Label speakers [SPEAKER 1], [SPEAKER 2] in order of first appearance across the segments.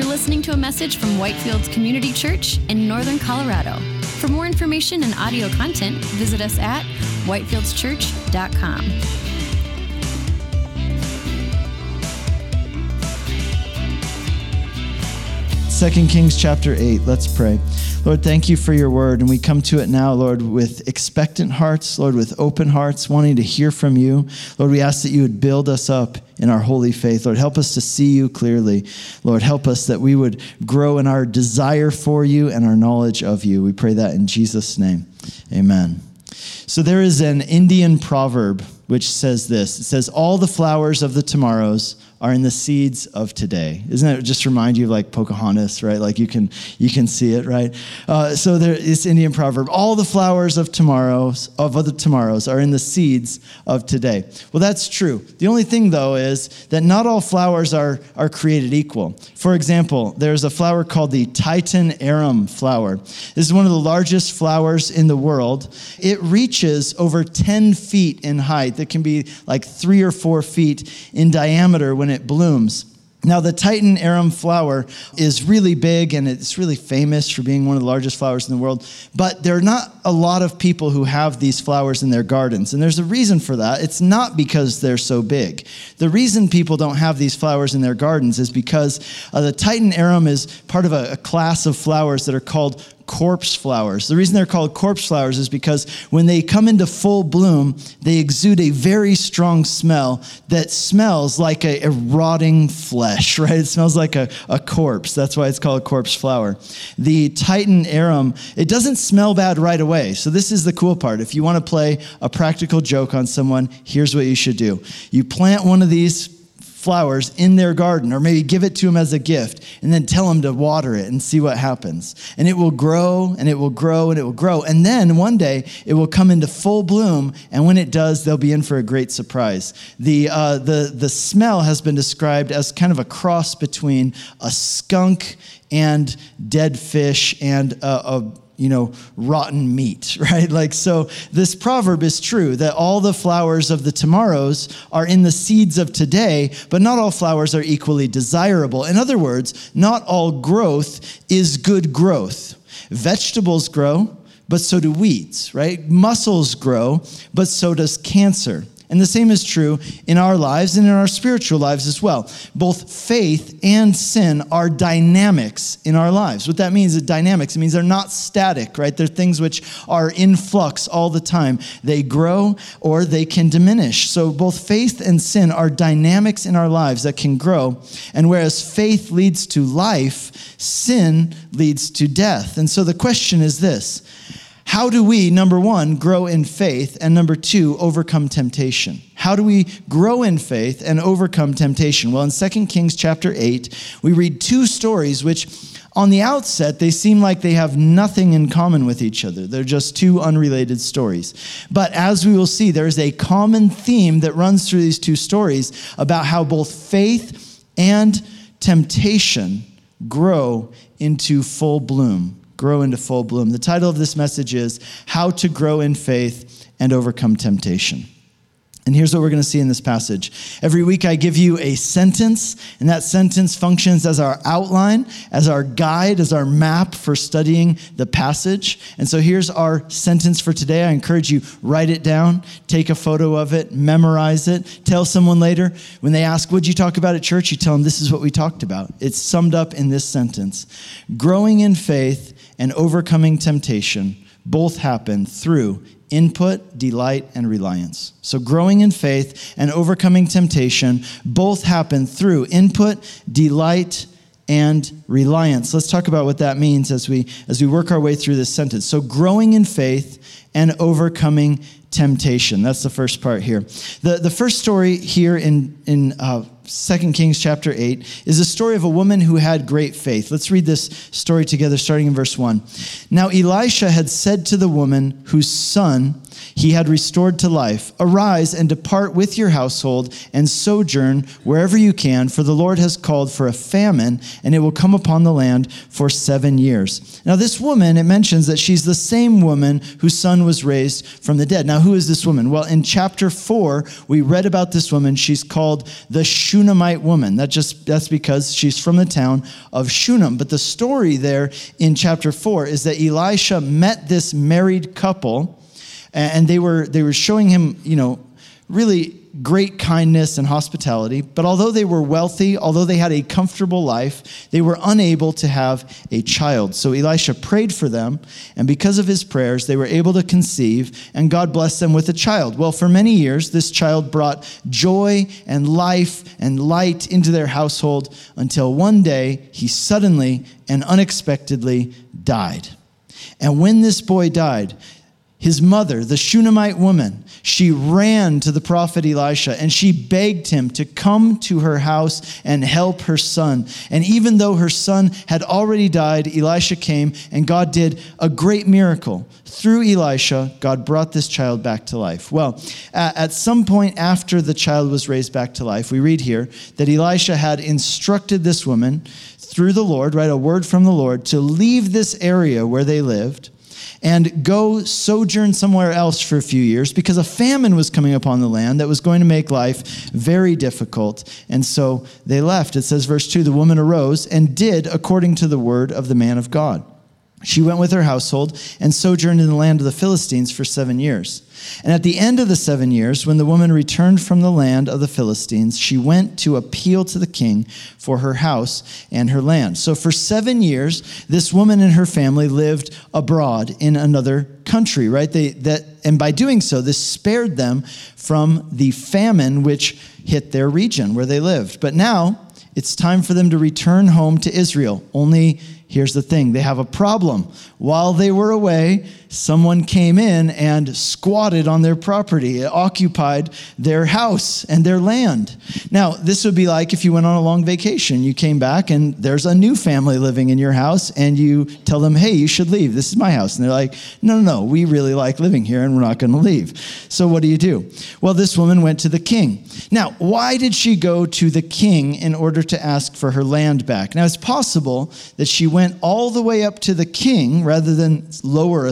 [SPEAKER 1] You're listening to a message from Whitefields Community Church in Northern Colorado. For more information and audio content, visit us at whitefieldschurch.com.
[SPEAKER 2] Second Kings chapter 8. Let's pray. Lord, thank you for your word. And we come to it now, Lord, with expectant hearts, Lord, with open hearts, wanting to hear from you. Lord, we ask that you would build us up in our holy faith. Lord, help us to see you clearly. Lord, help us that we would grow in our desire for you and our knowledge of you. We pray that in Jesus' name. Amen. So there is an Indian proverb which says this it says, All the flowers of the tomorrows are in the seeds of today. Isn't that just remind you of like Pocahontas, right? Like you can you can see it, right? Uh, so there is Indian proverb: all the flowers of tomorrows of other tomorrows are in the seeds of today. Well, that's true. The only thing though is that not all flowers are are created equal. For example, there's a flower called the Titan arum flower. This is one of the largest flowers in the world. It reaches over 10 feet in height. It can be like three or four feet in diameter when it blooms. Now, the Titan arum flower is really big and it's really famous for being one of the largest flowers in the world, but there are not a lot of people who have these flowers in their gardens. And there's a reason for that. It's not because they're so big. The reason people don't have these flowers in their gardens is because uh, the Titan arum is part of a, a class of flowers that are called corpse flowers. The reason they're called corpse flowers is because when they come into full bloom, they exude a very strong smell that smells like a, a rotting flesh, right? It smells like a, a corpse. That's why it's called a corpse flower. The Titan arum, it doesn't smell bad right away. So, this is the cool part. If you want to play a practical joke on someone, here's what you should do you plant one of these flowers in their garden, or maybe give it to them as a gift, and then tell them to water it and see what happens. And it will grow and it will grow and it will grow. And then one day it will come into full bloom, and when it does, they'll be in for a great surprise. The, uh, the, the smell has been described as kind of a cross between a skunk and dead fish and a, a you know, rotten meat, right? Like, so this proverb is true that all the flowers of the tomorrows are in the seeds of today, but not all flowers are equally desirable. In other words, not all growth is good growth. Vegetables grow, but so do weeds, right? Muscles grow, but so does cancer. And the same is true in our lives and in our spiritual lives as well. Both faith and sin are dynamics in our lives. What that means is dynamics. It means they're not static, right? They're things which are in flux all the time. They grow or they can diminish. So both faith and sin are dynamics in our lives that can grow. And whereas faith leads to life, sin leads to death. And so the question is this how do we, number one, grow in faith, and number two, overcome temptation? How do we grow in faith and overcome temptation? Well, in 2 Kings chapter 8, we read two stories which, on the outset, they seem like they have nothing in common with each other. They're just two unrelated stories. But as we will see, there is a common theme that runs through these two stories about how both faith and temptation grow into full bloom grow into full bloom. The title of this message is How to Grow in Faith and Overcome Temptation. And here's what we're going to see in this passage. Every week, I give you a sentence, and that sentence functions as our outline, as our guide, as our map for studying the passage. And so here's our sentence for today. I encourage you write it down, take a photo of it, memorize it, tell someone later when they ask, "What'd you talk about at church?" You tell them this is what we talked about. It's summed up in this sentence: Growing in faith and overcoming temptation both happen through input, delight, and reliance. So, growing in faith and overcoming temptation both happen through input, delight, and reliance. Let's talk about what that means as we as we work our way through this sentence. So, growing in faith and overcoming temptation. That's the first part here. The, the first story here in, in uh, 2 Kings chapter 8 is a story of a woman who had great faith. Let's read this story together, starting in verse 1. Now, Elisha had said to the woman whose son he had restored to life. Arise and depart with your household and sojourn wherever you can, for the Lord has called for a famine, and it will come upon the land for seven years. Now, this woman, it mentions that she's the same woman whose son was raised from the dead. Now, who is this woman? Well, in chapter four, we read about this woman. She's called the Shunammite woman. That just that's because she's from the town of Shunem. But the story there in chapter four is that Elisha met this married couple and they were they were showing him you know really great kindness and hospitality but although they were wealthy although they had a comfortable life they were unable to have a child. So elisha prayed for them and because of his prayers they were able to conceive and god blessed them with a child. Well for many years this child brought joy and life and light into their household until one day he suddenly and unexpectedly died. And when this boy died his mother, the Shunammite woman, she ran to the prophet Elisha and she begged him to come to her house and help her son. And even though her son had already died, Elisha came and God did a great miracle. Through Elisha, God brought this child back to life. Well, at some point after the child was raised back to life, we read here that Elisha had instructed this woman through the Lord, right, a word from the Lord, to leave this area where they lived and go sojourn somewhere else for a few years because a famine was coming upon the land that was going to make life very difficult. And so they left. It says, verse 2 the woman arose and did according to the word of the man of God. She went with her household and sojourned in the land of the Philistines for seven years. And at the end of the seven years, when the woman returned from the land of the Philistines, she went to appeal to the king for her house and her land. So for seven years, this woman and her family lived abroad in another country, right? They, that, and by doing so, this spared them from the famine which hit their region where they lived. But now it's time for them to return home to Israel. Only Here's the thing they have a problem. While they were away, someone came in and squatted on their property, occupied their house and their land. Now, this would be like if you went on a long vacation. You came back and there's a new family living in your house, and you tell them, hey, you should leave. This is my house. And they're like, no, no, no, we really like living here and we're not going to leave. So, what do you do? Well, this woman went to the king. Now, why did she go to the king in order to ask for her land back? Now, it's possible that she went all the way up to the king rather than lower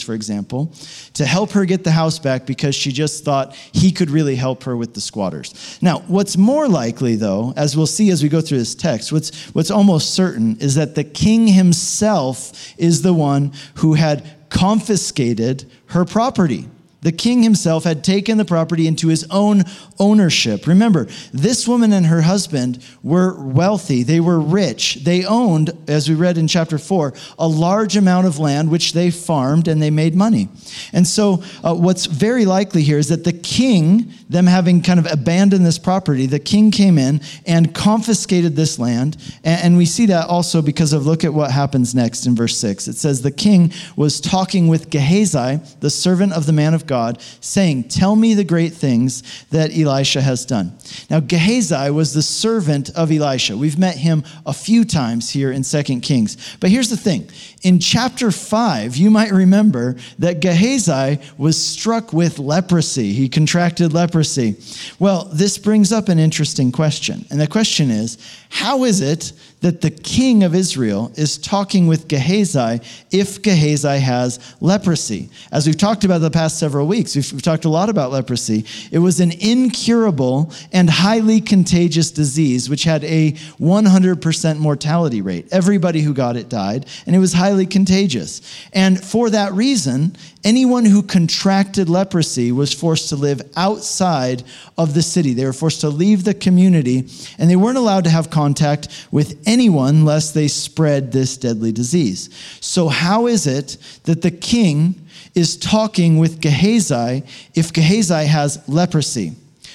[SPEAKER 2] for example, to help her get the house back because she just thought he could really help her with the squatters. Now, what's more likely, though, as we'll see as we go through this text, what's, what's almost certain is that the king himself is the one who had confiscated her property. The king himself had taken the property into his own ownership. Remember, this woman and her husband were wealthy. They were rich. They owned, as we read in chapter 4, a large amount of land which they farmed and they made money. And so, uh, what's very likely here is that the king, them having kind of abandoned this property, the king came in and confiscated this land. And, and we see that also because of look at what happens next in verse 6. It says, The king was talking with Gehazi, the servant of the man of God, saying, Tell me the great things that Elisha has done. Now, Gehazi was the servant of Elisha. We've met him a few times here in 2 Kings. But here's the thing in chapter 5, you might remember that Gehazi was struck with leprosy. He contracted leprosy. Well, this brings up an interesting question. And the question is how is it that the king of Israel is talking with Gehazi if Gehazi has leprosy? As we've talked about the past several weeks, we've, we've talked a lot about leprosy. It was an incurable and highly contagious disease which had a 100% mortality rate. Everybody who got it died, and it was highly contagious. And for that reason, anyone who contracted leprosy was forced to live outside of the city. They were forced to leave the community, and they weren't allowed to have contact with anyone lest they spread this deadly disease. So, how is it that the king is talking with Gehazi if Gehazi has leprosy?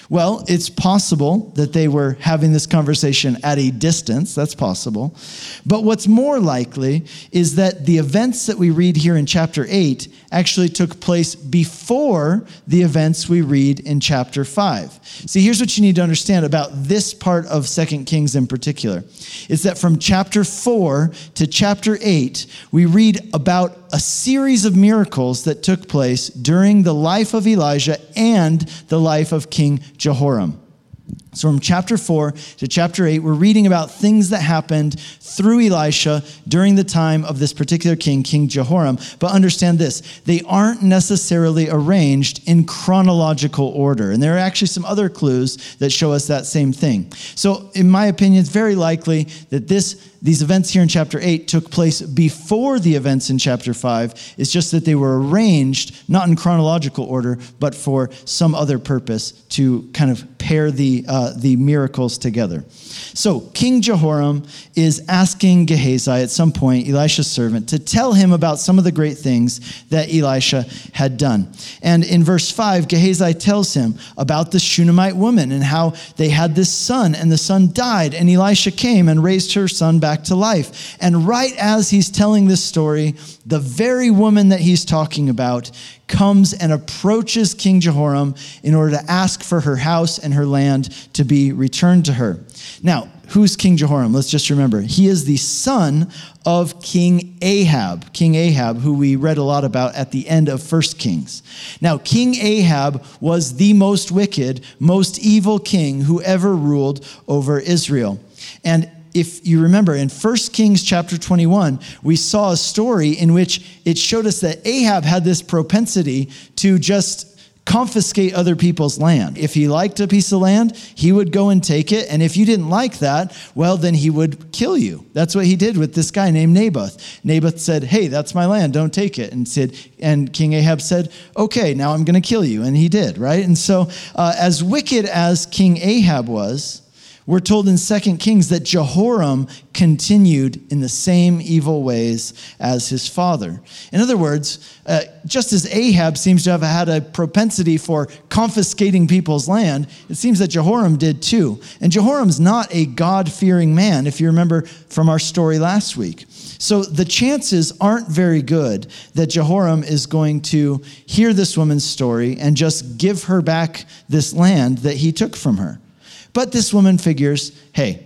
[SPEAKER 2] Well, it's possible that they were having this conversation at a distance. That's possible. But what's more likely is that the events that we read here in chapter 8 actually took place before the events we read in chapter 5. See, here's what you need to understand about this part of 2 Kings in particular. It's that from chapter 4 to chapter 8, we read about a series of miracles that took place during the life of Elijah and the life of King Jehoram. So, from chapter 4 to chapter 8, we're reading about things that happened through Elisha during the time of this particular king, King Jehoram. But understand this they aren't necessarily arranged in chronological order. And there are actually some other clues that show us that same thing. So, in my opinion, it's very likely that this these events here in chapter 8 took place before the events in chapter 5. It's just that they were arranged, not in chronological order, but for some other purpose to kind of pair the, uh, Uh, the miracles together. So, King Jehoram is asking Gehazi at some point, Elisha's servant, to tell him about some of the great things that Elisha had done. And in verse 5, Gehazi tells him about the Shunammite woman and how they had this son, and the son died, and Elisha came and raised her son back to life. And right as he's telling this story, the very woman that he's talking about comes and approaches King Jehoram in order to ask for her house and her land to be returned to her. Now, who's King Jehoram? Let's just remember. He is the son of King Ahab, King Ahab, who we read a lot about at the end of First Kings. Now, King Ahab was the most wicked, most evil king who ever ruled over Israel. And if you remember in 1 Kings chapter 21, we saw a story in which it showed us that Ahab had this propensity to just confiscate other people's land. If he liked a piece of land, he would go and take it. And if you didn't like that, well, then he would kill you. That's what he did with this guy named Naboth. Naboth said, Hey, that's my land, don't take it. And said, and King Ahab said, Okay, now I'm going to kill you. And he did, right? And so, uh, as wicked as King Ahab was, we're told in 2 Kings that Jehoram continued in the same evil ways as his father. In other words, uh, just as Ahab seems to have had a propensity for confiscating people's land, it seems that Jehoram did too. And Jehoram's not a God fearing man, if you remember from our story last week. So the chances aren't very good that Jehoram is going to hear this woman's story and just give her back this land that he took from her. But this woman figures, hey,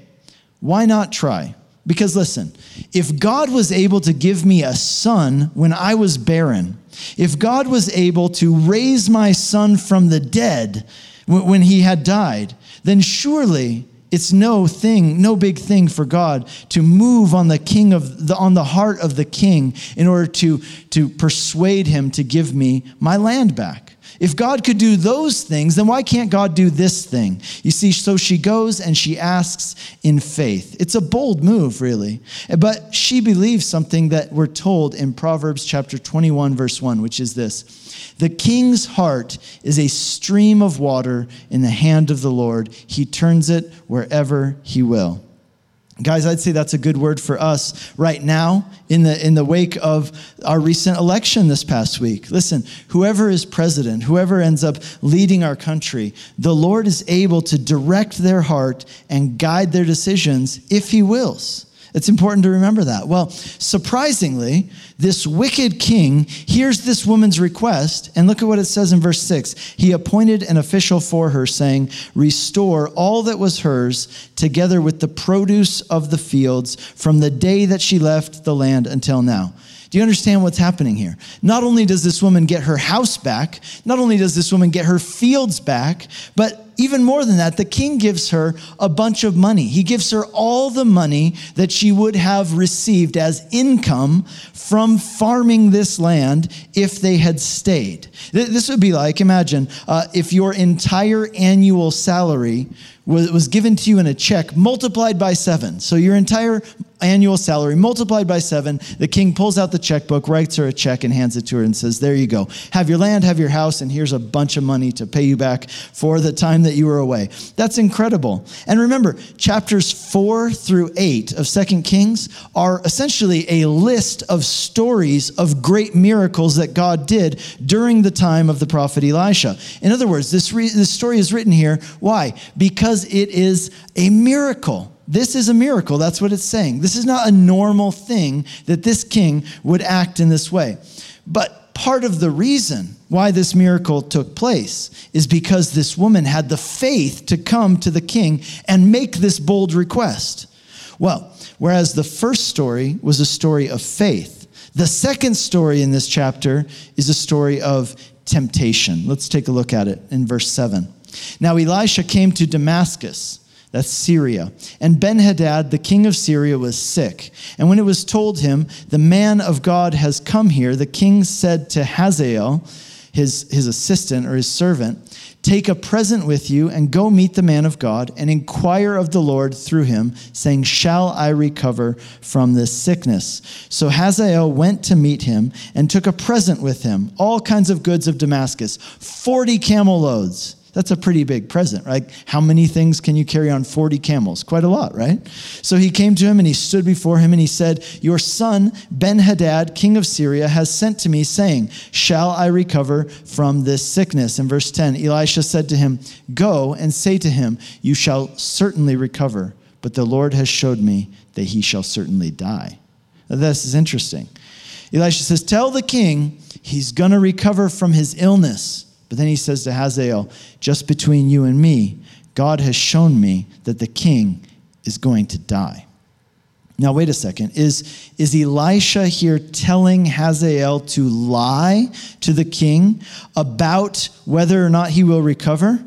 [SPEAKER 2] why not try? Because listen, if God was able to give me a son when I was barren, if God was able to raise my son from the dead when he had died, then surely it's no thing, no big thing for God to move on the king of the, on the heart of the king in order to, to persuade him to give me my land back. If God could do those things, then why can't God do this thing? You see, so she goes and she asks in faith. It's a bold move, really. But she believes something that we're told in Proverbs chapter 21, verse 1, which is this The king's heart is a stream of water in the hand of the Lord, he turns it wherever he will. Guys, I'd say that's a good word for us right now in the, in the wake of our recent election this past week. Listen, whoever is president, whoever ends up leading our country, the Lord is able to direct their heart and guide their decisions if He wills. It's important to remember that. Well, surprisingly, this wicked king hears this woman's request, and look at what it says in verse 6. He appointed an official for her, saying, Restore all that was hers, together with the produce of the fields, from the day that she left the land until now. Do you understand what's happening here? Not only does this woman get her house back, not only does this woman get her fields back, but even more than that, the king gives her a bunch of money. He gives her all the money that she would have received as income from farming this land if they had stayed. This would be like imagine uh, if your entire annual salary was given to you in a check multiplied by seven. So your entire annual salary multiplied by seven. The king pulls out the checkbook, writes her a check, and hands it to her and says, There you go. Have your land, have your house, and here's a bunch of money to pay you back for the time that you were away. That's incredible. And remember, chapters 4 through 8 of Second Kings are essentially a list of stories of great miracles that God did during the time of the prophet Elisha. In other words, this, re- this story is written here. Why? Because it is a miracle. This is a miracle. That's what it's saying. This is not a normal thing that this king would act in this way. But part of the reason why this miracle took place is because this woman had the faith to come to the king and make this bold request. Well, whereas the first story was a story of faith, the second story in this chapter is a story of temptation. Let's take a look at it in verse 7. Now, Elisha came to Damascus that's Syria. And Ben Hadad, the king of Syria, was sick. And when it was told him, The man of God has come here, the king said to Hazael, his, his assistant or his servant, Take a present with you and go meet the man of God and inquire of the Lord through him, saying, Shall I recover from this sickness? So Hazael went to meet him and took a present with him, all kinds of goods of Damascus, 40 camel loads that's a pretty big present, right? How many things can you carry on 40 camels? Quite a lot, right? So he came to him and he stood before him and he said, Your son, Ben Hadad, king of Syria, has sent to me, saying, Shall I recover from this sickness? In verse 10, Elisha said to him, Go and say to him, You shall certainly recover, but the Lord has showed me that he shall certainly die. Now, this is interesting. Elisha says, Tell the king he's going to recover from his illness. But then he says to Hazael, Just between you and me, God has shown me that the king is going to die. Now, wait a second. Is, is Elisha here telling Hazael to lie to the king about whether or not he will recover?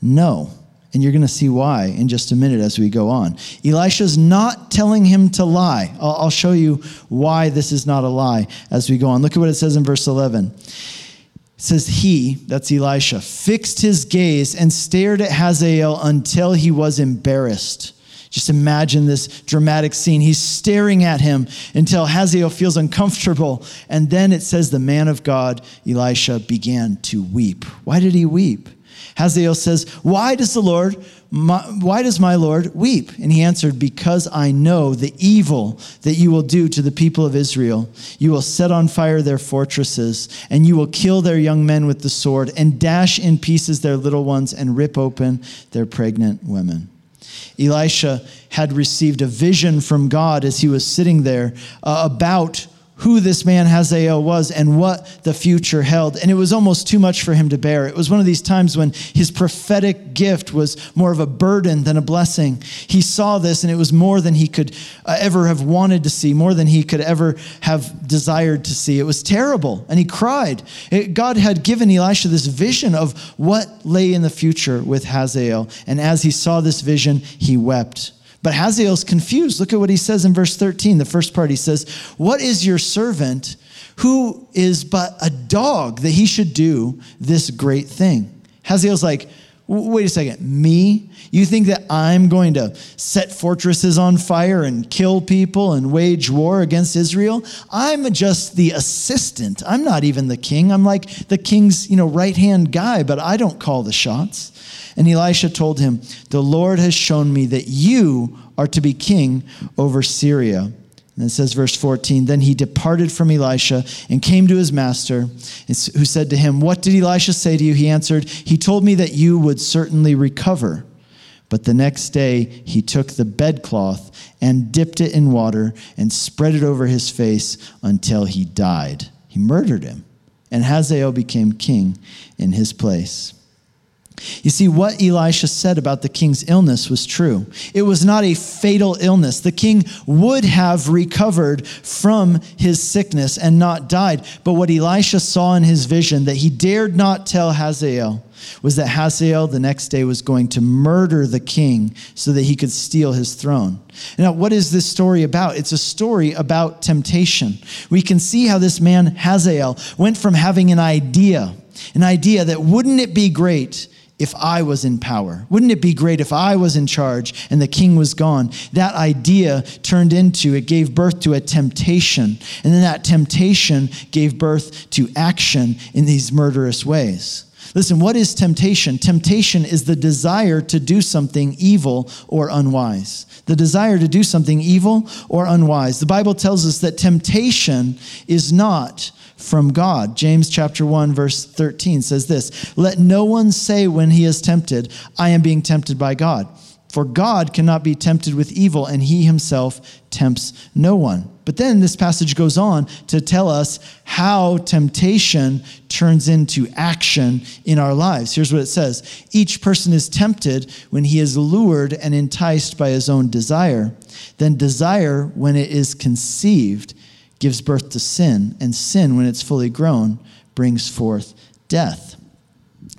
[SPEAKER 2] No. And you're going to see why in just a minute as we go on. Elisha's not telling him to lie. I'll, I'll show you why this is not a lie as we go on. Look at what it says in verse 11 says he, that's Elisha, fixed his gaze and stared at Hazael until he was embarrassed. Just imagine this dramatic scene. He's staring at him until Hazael feels uncomfortable. And then it says the man of God, Elisha, began to weep. Why did he weep? Hazael says, Why does the Lord my, why does my Lord weep? And he answered, Because I know the evil that you will do to the people of Israel. You will set on fire their fortresses, and you will kill their young men with the sword, and dash in pieces their little ones, and rip open their pregnant women. Elisha had received a vision from God as he was sitting there uh, about who this man Hazael was and what the future held. And it was almost too much for him to bear. It was one of these times when his prophetic gift was more of a burden than a blessing. He saw this and it was more than he could uh, ever have wanted to see, more than he could ever have desired to see. It was terrible. And he cried. It, God had given Elisha this vision of what lay in the future with Hazael. And as he saw this vision, he wept. But Hazael's confused. Look at what he says in verse 13. The first part he says, What is your servant who is but a dog that he should do this great thing? Hazael's like, Wait a second, me? You think that I'm going to set fortresses on fire and kill people and wage war against Israel? I'm just the assistant. I'm not even the king. I'm like the king's, you know, right-hand guy, but I don't call the shots. And Elisha told him, The Lord has shown me that you are to be king over Syria. And it says, verse 14, Then he departed from Elisha and came to his master, who said to him, What did Elisha say to you? He answered, He told me that you would certainly recover. But the next day he took the bedcloth and dipped it in water and spread it over his face until he died. He murdered him. And Hazael became king in his place. You see, what Elisha said about the king's illness was true. It was not a fatal illness. The king would have recovered from his sickness and not died. But what Elisha saw in his vision that he dared not tell Hazael was that Hazael the next day was going to murder the king so that he could steal his throne. Now, what is this story about? It's a story about temptation. We can see how this man, Hazael, went from having an idea, an idea that wouldn't it be great if I was in power? Wouldn't it be great if I was in charge and the king was gone? That idea turned into, it gave birth to a temptation. And then that temptation gave birth to action in these murderous ways. Listen, what is temptation? Temptation is the desire to do something evil or unwise. The desire to do something evil or unwise. The Bible tells us that temptation is not from God. James chapter 1 verse 13 says this, "Let no one say when he is tempted, I am being tempted by God." For God cannot be tempted with evil, and he himself tempts no one. But then this passage goes on to tell us how temptation turns into action in our lives. Here's what it says Each person is tempted when he is lured and enticed by his own desire. Then desire, when it is conceived, gives birth to sin, and sin, when it's fully grown, brings forth death.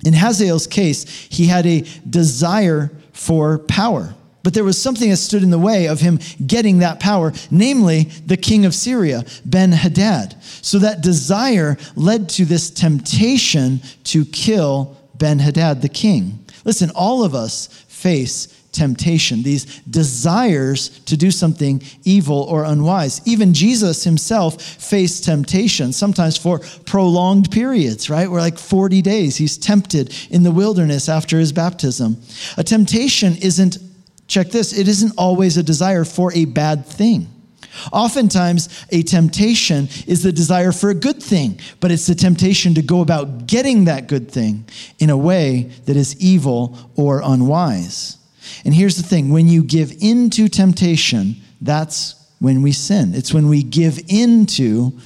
[SPEAKER 2] In Hazael's case, he had a desire for power. But there was something that stood in the way of him getting that power, namely the king of Syria, Ben Hadad. So that desire led to this temptation to kill Ben Hadad, the king. Listen, all of us face temptation, these desires to do something evil or unwise. Even Jesus himself faced temptation, sometimes for prolonged periods, right? We're like 40 days. He's tempted in the wilderness after his baptism. A temptation isn't, check this, it isn't always a desire for a bad thing. Oftentimes, a temptation is the desire for a good thing, but it's the temptation to go about getting that good thing in a way that is evil or unwise. And here's the thing when you give in to temptation, that's when we sin. It's when we give in to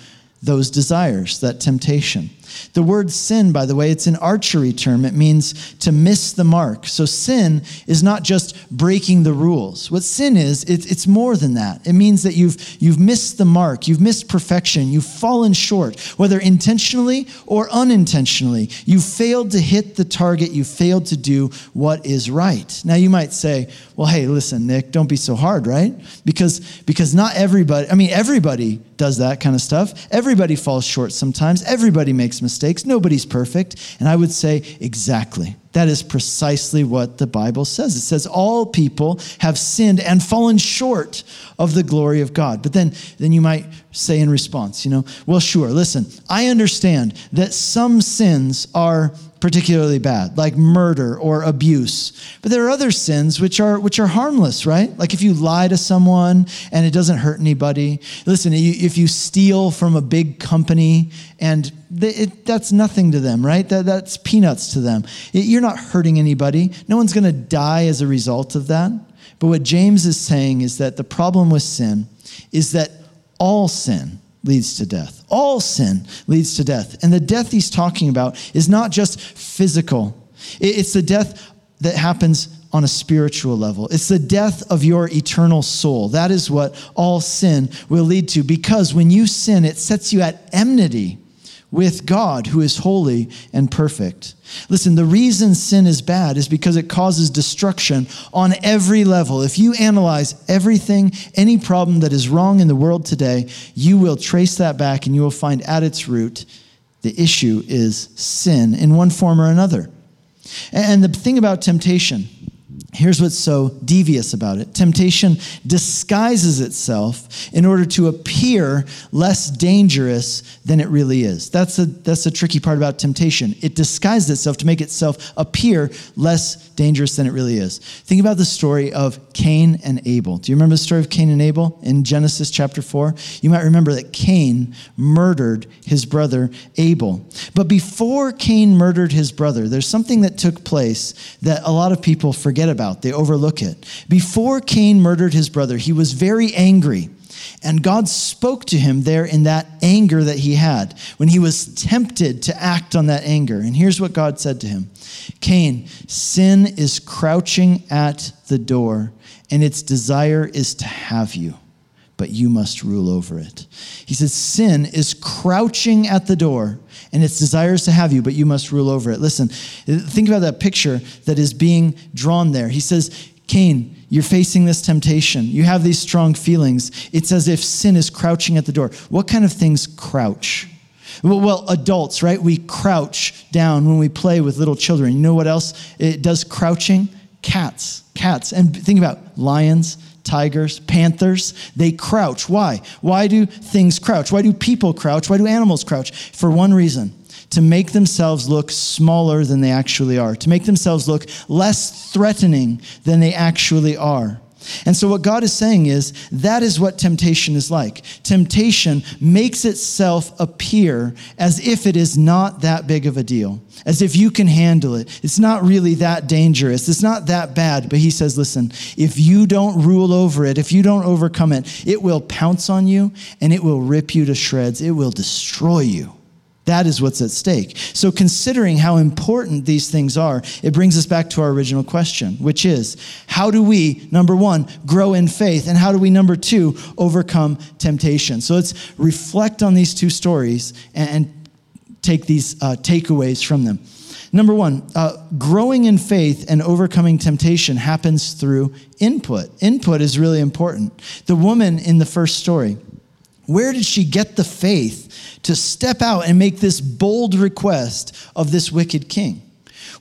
[SPEAKER 2] those desires, that temptation. The word sin, by the way, it's an archery term. It means to miss the mark. So sin is not just breaking the rules. What sin is, it's, more than that. It means that you've, you've missed the mark, you've missed perfection, you've fallen short, whether intentionally or unintentionally. You failed to hit the target, you failed to do what is right. Now you might say, well, hey, listen, Nick, don't be so hard, right? Because, because not everybody, I mean, everybody does that kind of stuff. Everybody falls short sometimes. Everybody makes mistakes. Nobody's perfect. And I would say, exactly. That is precisely what the Bible says. It says all people have sinned and fallen short of the glory of God. But then, then you might say in response, you know, well, sure, listen, I understand that some sins are particularly bad, like murder or abuse. But there are other sins which are which are harmless, right? Like if you lie to someone and it doesn't hurt anybody. Listen, if you steal from a big company and it, that's nothing to them, right? That, that's peanuts to them. It, you're not hurting anybody. No one's going to die as a result of that. But what James is saying is that the problem with sin is that all sin leads to death. All sin leads to death. And the death he's talking about is not just physical, it's the death that happens on a spiritual level. It's the death of your eternal soul. That is what all sin will lead to because when you sin, it sets you at enmity with God who is holy and perfect. Listen, the reason sin is bad is because it causes destruction on every level. If you analyze everything, any problem that is wrong in the world today, you will trace that back and you will find at its root the issue is sin in one form or another. And the thing about temptation, Here's what's so devious about it temptation disguises itself in order to appear less dangerous than it really is. That's a, that's a tricky part about temptation. It disguises itself to make itself appear less dangerous than it really is. Think about the story of Cain and Abel. Do you remember the story of Cain and Abel in Genesis chapter 4? You might remember that Cain murdered his brother Abel. But before Cain murdered his brother, there's something that took place that a lot of people forget about about, they overlook it. Before Cain murdered his brother, he was very angry. And God spoke to him there in that anger that he had, when he was tempted to act on that anger. And here's what God said to him Cain, sin is crouching at the door, and its desire is to have you, but you must rule over it. He says, Sin is crouching at the door, and its desires to have you, but you must rule over it. Listen, think about that picture that is being drawn there. He says, Cain, you're facing this temptation. You have these strong feelings. It's as if sin is crouching at the door. What kind of things crouch? Well, adults, right? We crouch down when we play with little children. You know what else it does crouching? Cats. Cats. And think about lions, tigers, panthers, they crouch. Why? Why do things crouch? Why do people crouch? Why do animals crouch? For one reason to make themselves look smaller than they actually are, to make themselves look less threatening than they actually are. And so, what God is saying is that is what temptation is like. Temptation makes itself appear as if it is not that big of a deal, as if you can handle it. It's not really that dangerous, it's not that bad. But He says, listen, if you don't rule over it, if you don't overcome it, it will pounce on you and it will rip you to shreds, it will destroy you. That is what's at stake. So, considering how important these things are, it brings us back to our original question, which is how do we, number one, grow in faith? And how do we, number two, overcome temptation? So, let's reflect on these two stories and, take these uh, takeaways from them. Number one, uh, growing in faith and overcoming temptation happens through input. Input is really important. The woman in the first story, where did she get the faith to step out and make this bold request of this wicked king?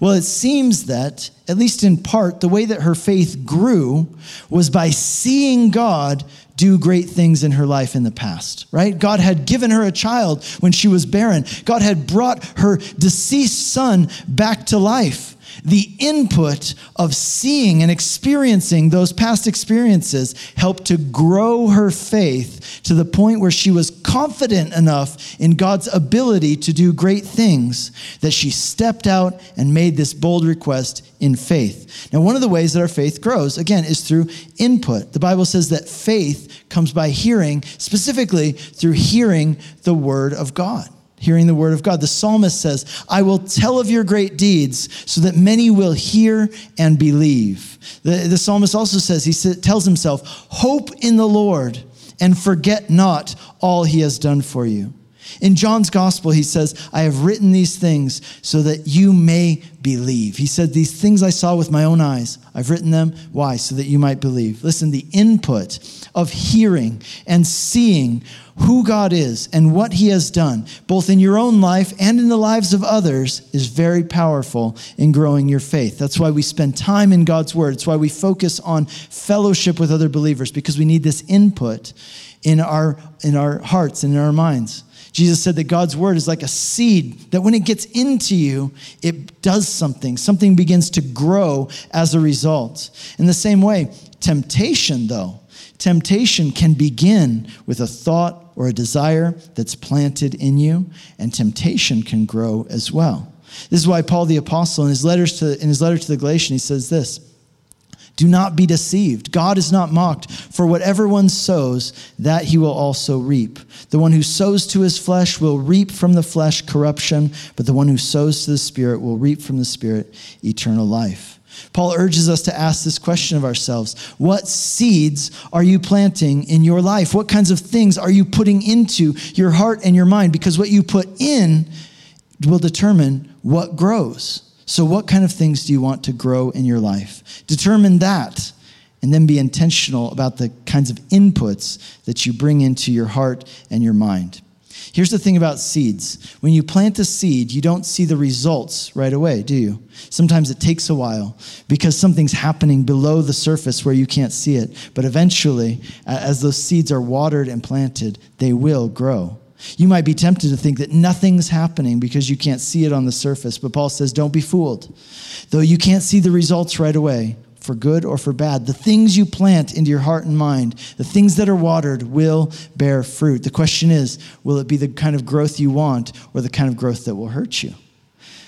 [SPEAKER 2] Well, it seems that, at least in part, the way that her faith grew was by seeing God do great things in her life in the past, right? God had given her a child when she was barren. God had brought her deceased son back to life the input of seeing and experiencing those past experiences helped to grow her faith to the point where she was confident enough in God's ability to do great things that she stepped out and made this bold request in faith. Now, one of the ways that our faith grows, again, is through input. The Bible says that faith comes by hearing, specifically through hearing the word of God hearing the word of God. The psalmist says, I will tell of your great deeds so that many will hear and believe. The, the psalmist also says, he tells himself, Hope in the Lord and forget not all he has done for you. In John's gospel, he says, I have written these things so that you may believe. He said, These things I saw with my own eyes, I've written them. Why? So that you might believe. Listen, the input of hearing and seeing who God is and what He has done, both in your own life and in the lives of others, is very powerful in growing your faith. That's why we spend time in God's Word. It's why we focus on fellowship with other believers, because we need this input in our, in our hearts and in our minds. Jesus said that God's word is like a seed that when it gets into you, it does something. Something begins to grow as a result. In the same way, temptation, though, temptation can begin with a thought or a desire that's planted in you, and temptation can grow as well. This is why Paul the apostle in his letters to in his letter to the Galatians he says this: Do not be deceived. God is not mocked, for whatever one sows, that he will also reap. The one who sows to his flesh will reap from the flesh corruption, but the one who sows to the spirit will reap from the spirit eternal life. Paul urges us to ask this question of ourselves What seeds are you planting in your life? What kinds of things are you putting into your heart and your mind? Because what you put in will determine what grows. So, what kind of things do you want to grow in your life? Determine that, and then be intentional about the kinds of inputs that you bring into your heart and your mind. Here's the thing about seeds when you plant a seed, you don't see the results right away, do you? Sometimes it takes a while because something's happening below the surface where you can't see it. But eventually, as those seeds are watered and planted, they will grow. You might be tempted to think that nothing's happening because you can't see it on the surface, but Paul says, don't be fooled. Though you can't see the results right away, for good or for bad. The things you plant into your heart and mind, the things that are watered, will bear fruit. The question is will it be the kind of growth you want or the kind of growth that will hurt you?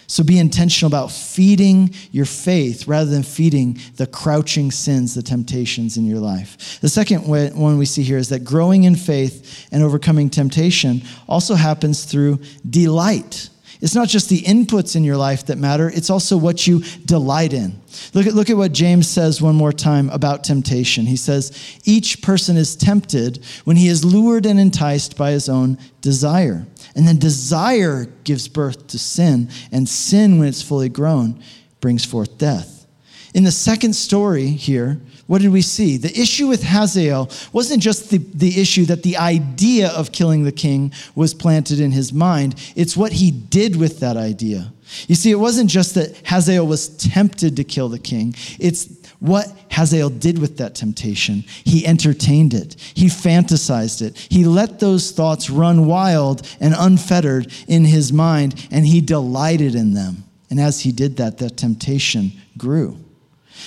[SPEAKER 2] So be intentional about feeding your faith rather than feeding the crouching sins, the temptations in your life. The second one we see here is that growing in faith and overcoming temptation also happens through delight. It's not just the inputs in your life that matter, it's also what you delight in. Look at, look at what James says one more time about temptation. He says, Each person is tempted when he is lured and enticed by his own desire. And then desire gives birth to sin, and sin, when it's fully grown, brings forth death. In the second story here, what did we see? The issue with Hazael wasn't just the, the issue that the idea of killing the king was planted in his mind, it's what he did with that idea. You see, it wasn't just that Hazael was tempted to kill the king, it's what Hazael did with that temptation. He entertained it, he fantasized it, he let those thoughts run wild and unfettered in his mind, and he delighted in them. And as he did that, that temptation grew.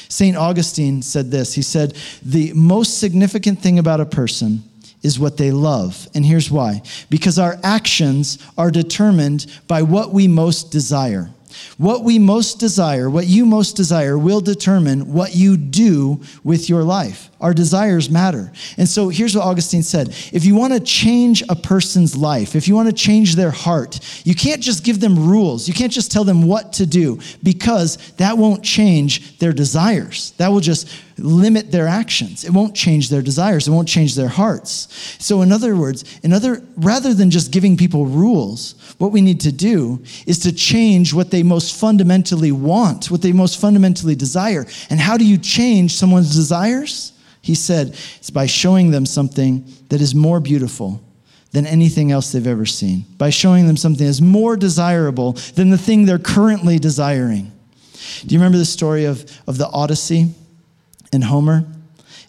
[SPEAKER 2] St. Augustine said this He said, The most significant thing about a person is what they love. And here's why because our actions are determined by what we most desire. What we most desire, what you most desire, will determine what you do with your life. Our desires matter. And so here's what Augustine said If you want to change a person's life, if you want to change their heart, you can't just give them rules. You can't just tell them what to do because that won't change their desires. That will just limit their actions. It won't change their desires. It won't change their hearts. So, in other words, in other, rather than just giving people rules, what we need to do is to change what they most fundamentally want, what they most fundamentally desire. And how do you change someone's desires? He said, it's by showing them something that is more beautiful than anything else they've ever seen, by showing them something that's more desirable than the thing they're currently desiring. Do you remember the story of, of the Odyssey? in Homer.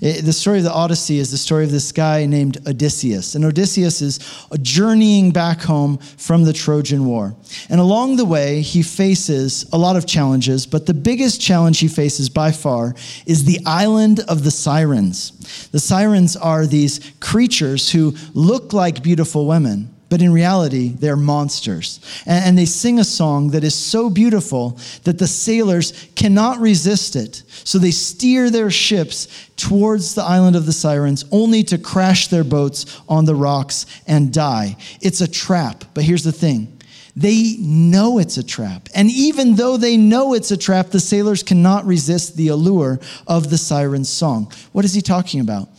[SPEAKER 2] It, the story of the Odyssey is the story of this guy named Odysseus. And Odysseus is journeying back home from the Trojan War. And along the way, he faces a lot of challenges, but the biggest challenge he faces by far is the island of the Sirens. The Sirens are these creatures who look like beautiful women but in reality, they're monsters. And, they sing a song that is so beautiful that the sailors cannot resist it. So they steer their ships towards the island of the Sirens, only to crash their boats on the rocks and die. It's a trap, but here's the thing. They know it's a trap. And even though they know it's a trap, the sailors cannot resist the allure of the siren's song. What is he talking about?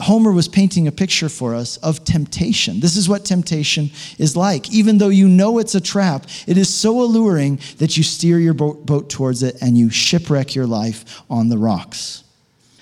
[SPEAKER 2] Homer was painting a picture for us of temptation. This is what temptation is like. Even though you know it's a trap, it is so alluring that you steer your boat, towards it and you shipwreck your life on the rocks.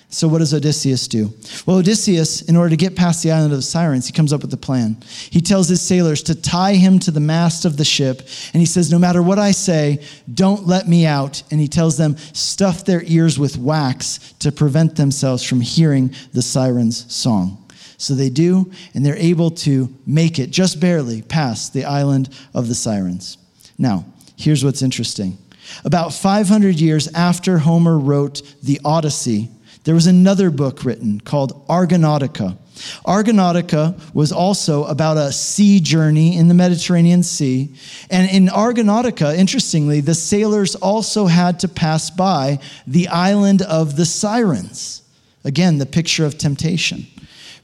[SPEAKER 2] So, what does Odysseus do? Well, Odysseus, in order to get past the island of the Sirens, he comes up with a plan. He tells his sailors to tie him to the mast of the ship, and he says, No matter what I say, don't let me out. And he tells them, stuff their ears with wax to prevent themselves from hearing the Sirens' song. So they do, and they're able to make it just barely past the island of the Sirens. Now, here's what's interesting. About 500 years after Homer wrote the Odyssey, there was another book written called Argonautica. Argonautica was also about a sea journey in the Mediterranean Sea. And in Argonautica, interestingly, the sailors also had to pass by the island of the Sirens. Again, the picture of temptation.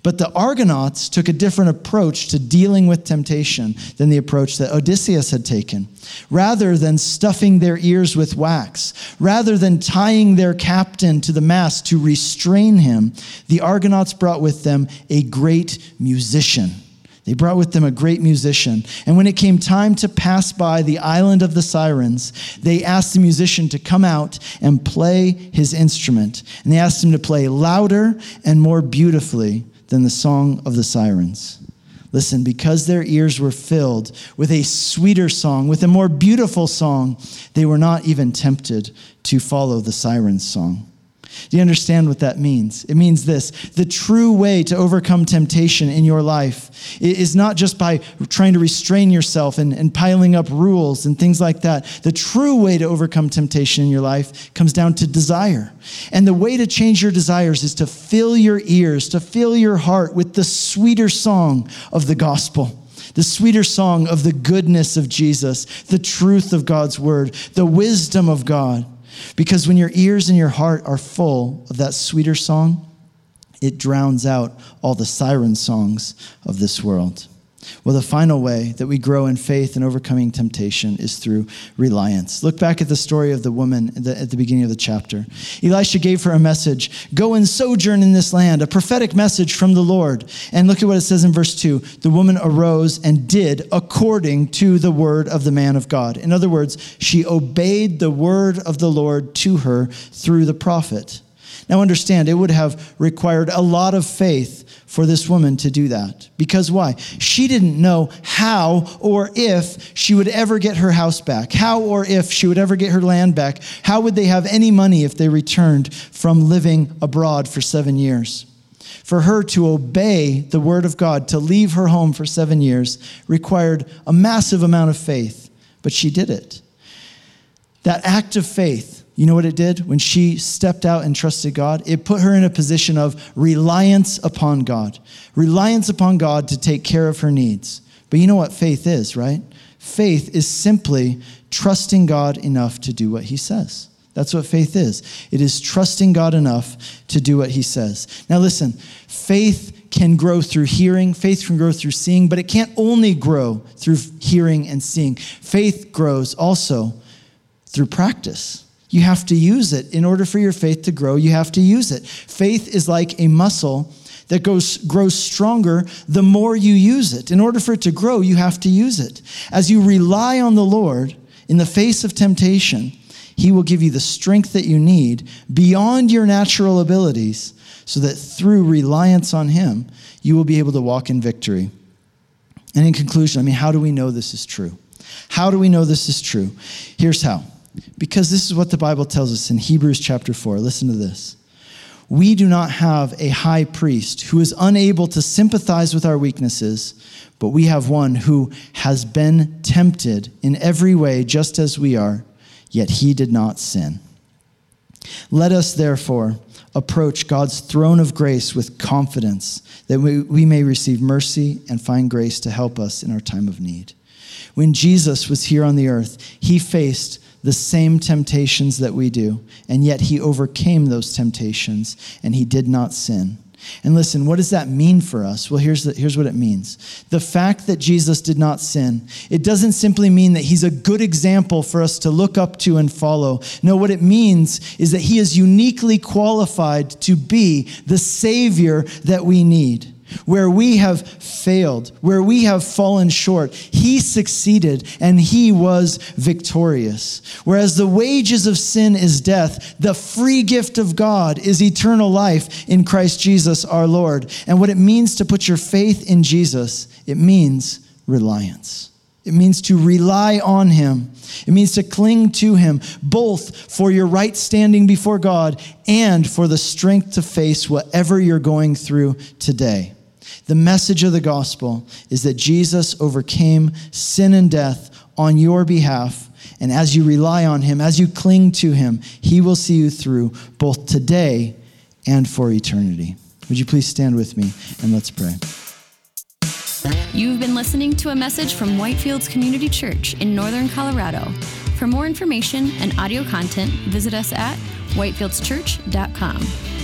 [SPEAKER 2] But the Argonauts took a different approach to dealing with temptation than the approach that Odysseus had taken. Rather than stuffing their ears with wax, rather than tying their captain to the mast to restrain him, the Argonauts brought with them a great musician. They brought with them a great musician. And when it came time to pass by the island of the Sirens, they asked the musician to come out and play his instrument. And they asked him to play louder and more beautifully than the song of the sirens. Listen, because their ears were filled with a sweeter song, with a more beautiful song, they were not even tempted to follow the siren's song. Do you understand what that means? It means this the true way to overcome temptation in your life is not just by trying to restrain yourself and, and piling up rules and things like that. The true way to overcome temptation in your life comes down to desire. And the way to change your desires is to fill your ears, to fill your heart with the sweeter song of the gospel the sweeter song of the goodness of Jesus, the truth of God's word, the wisdom of God. Because when your ears and your heart are full of that sweeter song, it drowns out all the siren songs of this world. Well, the final way that we grow in faith and overcoming temptation is through reliance. Look back at the story of the woman at the beginning of the chapter. Elisha gave her a message Go and sojourn in this land, a prophetic message from the Lord. And look at what it says in verse 2 The woman arose and did according to the word of the man of God. In other words, she obeyed the word of the Lord to her through the prophet. Now, understand, it would have required a lot of faith for this woman to do that. Because why? She didn't know how or if she would ever get her house back, how or if she would ever get her land back. How would they have any money if they returned from living abroad for seven years? For her to obey the word of God, to leave her home for seven years, required a massive amount of faith, but she did it. That act of faith you know what it did when she stepped out and trusted God? It put her in a position of reliance upon God, reliance upon God to take care of her needs. But you know what faith is, right? Faith is simply trusting God enough to do what he says. That's what faith is. It is trusting God enough to do what he says. Now, listen, faith can grow through hearing, faith can grow through seeing, but it can't only grow through hearing and seeing. Faith grows also through practice. You have to use it. In order for your faith to grow, you have to use it. Faith is like a muscle that goes, grows stronger the more you use it. In order for it to grow, you have to use it. As you rely on the Lord in the face of temptation, He will give you the strength that you need beyond your natural abilities so that through reliance on Him, you will be able to walk in victory. And in conclusion, I mean, how do we know this is true? How do we know this is true? Here's how because this is what the Bible tells us in Hebrews chapter 4. Listen to this. We do not have a high priest who is unable to sympathize with our weaknesses, but we have one who has been tempted in every way, just as we are, yet he did not sin. Let us therefore approach God's throne of grace with confidence that we, we may receive mercy and find grace to help us in our time of need. When Jesus was here on the earth, he faced the same temptations that we do, and yet he overcame those temptations and he did not sin. And listen, what does that mean for us? Well, here's, the, here's what it means. The fact that Jesus did not sin, it doesn't simply mean that he's a good example for us to look up to and follow. No, what it means is that he is uniquely qualified to be the Savior that we need where we have failed, where we have fallen short, he succeeded and he was victorious. Whereas the wages of sin is death, the free gift of God is eternal life in Christ Jesus our Lord. And what it means to put your faith in Jesus, it means reliance. It means to rely on him. It means to cling to him, both for your right standing before God and for the strength to face whatever you're going through today. The message of the gospel is that Jesus overcame sin and death on your behalf. And as you rely on him, as you cling to him, he will see you through both today and for eternity. Would you please stand with me and let's pray?
[SPEAKER 1] You've been listening to a message from Whitefields Community Church in Northern Colorado. For more information and audio content, visit us at whitefieldschurch.com.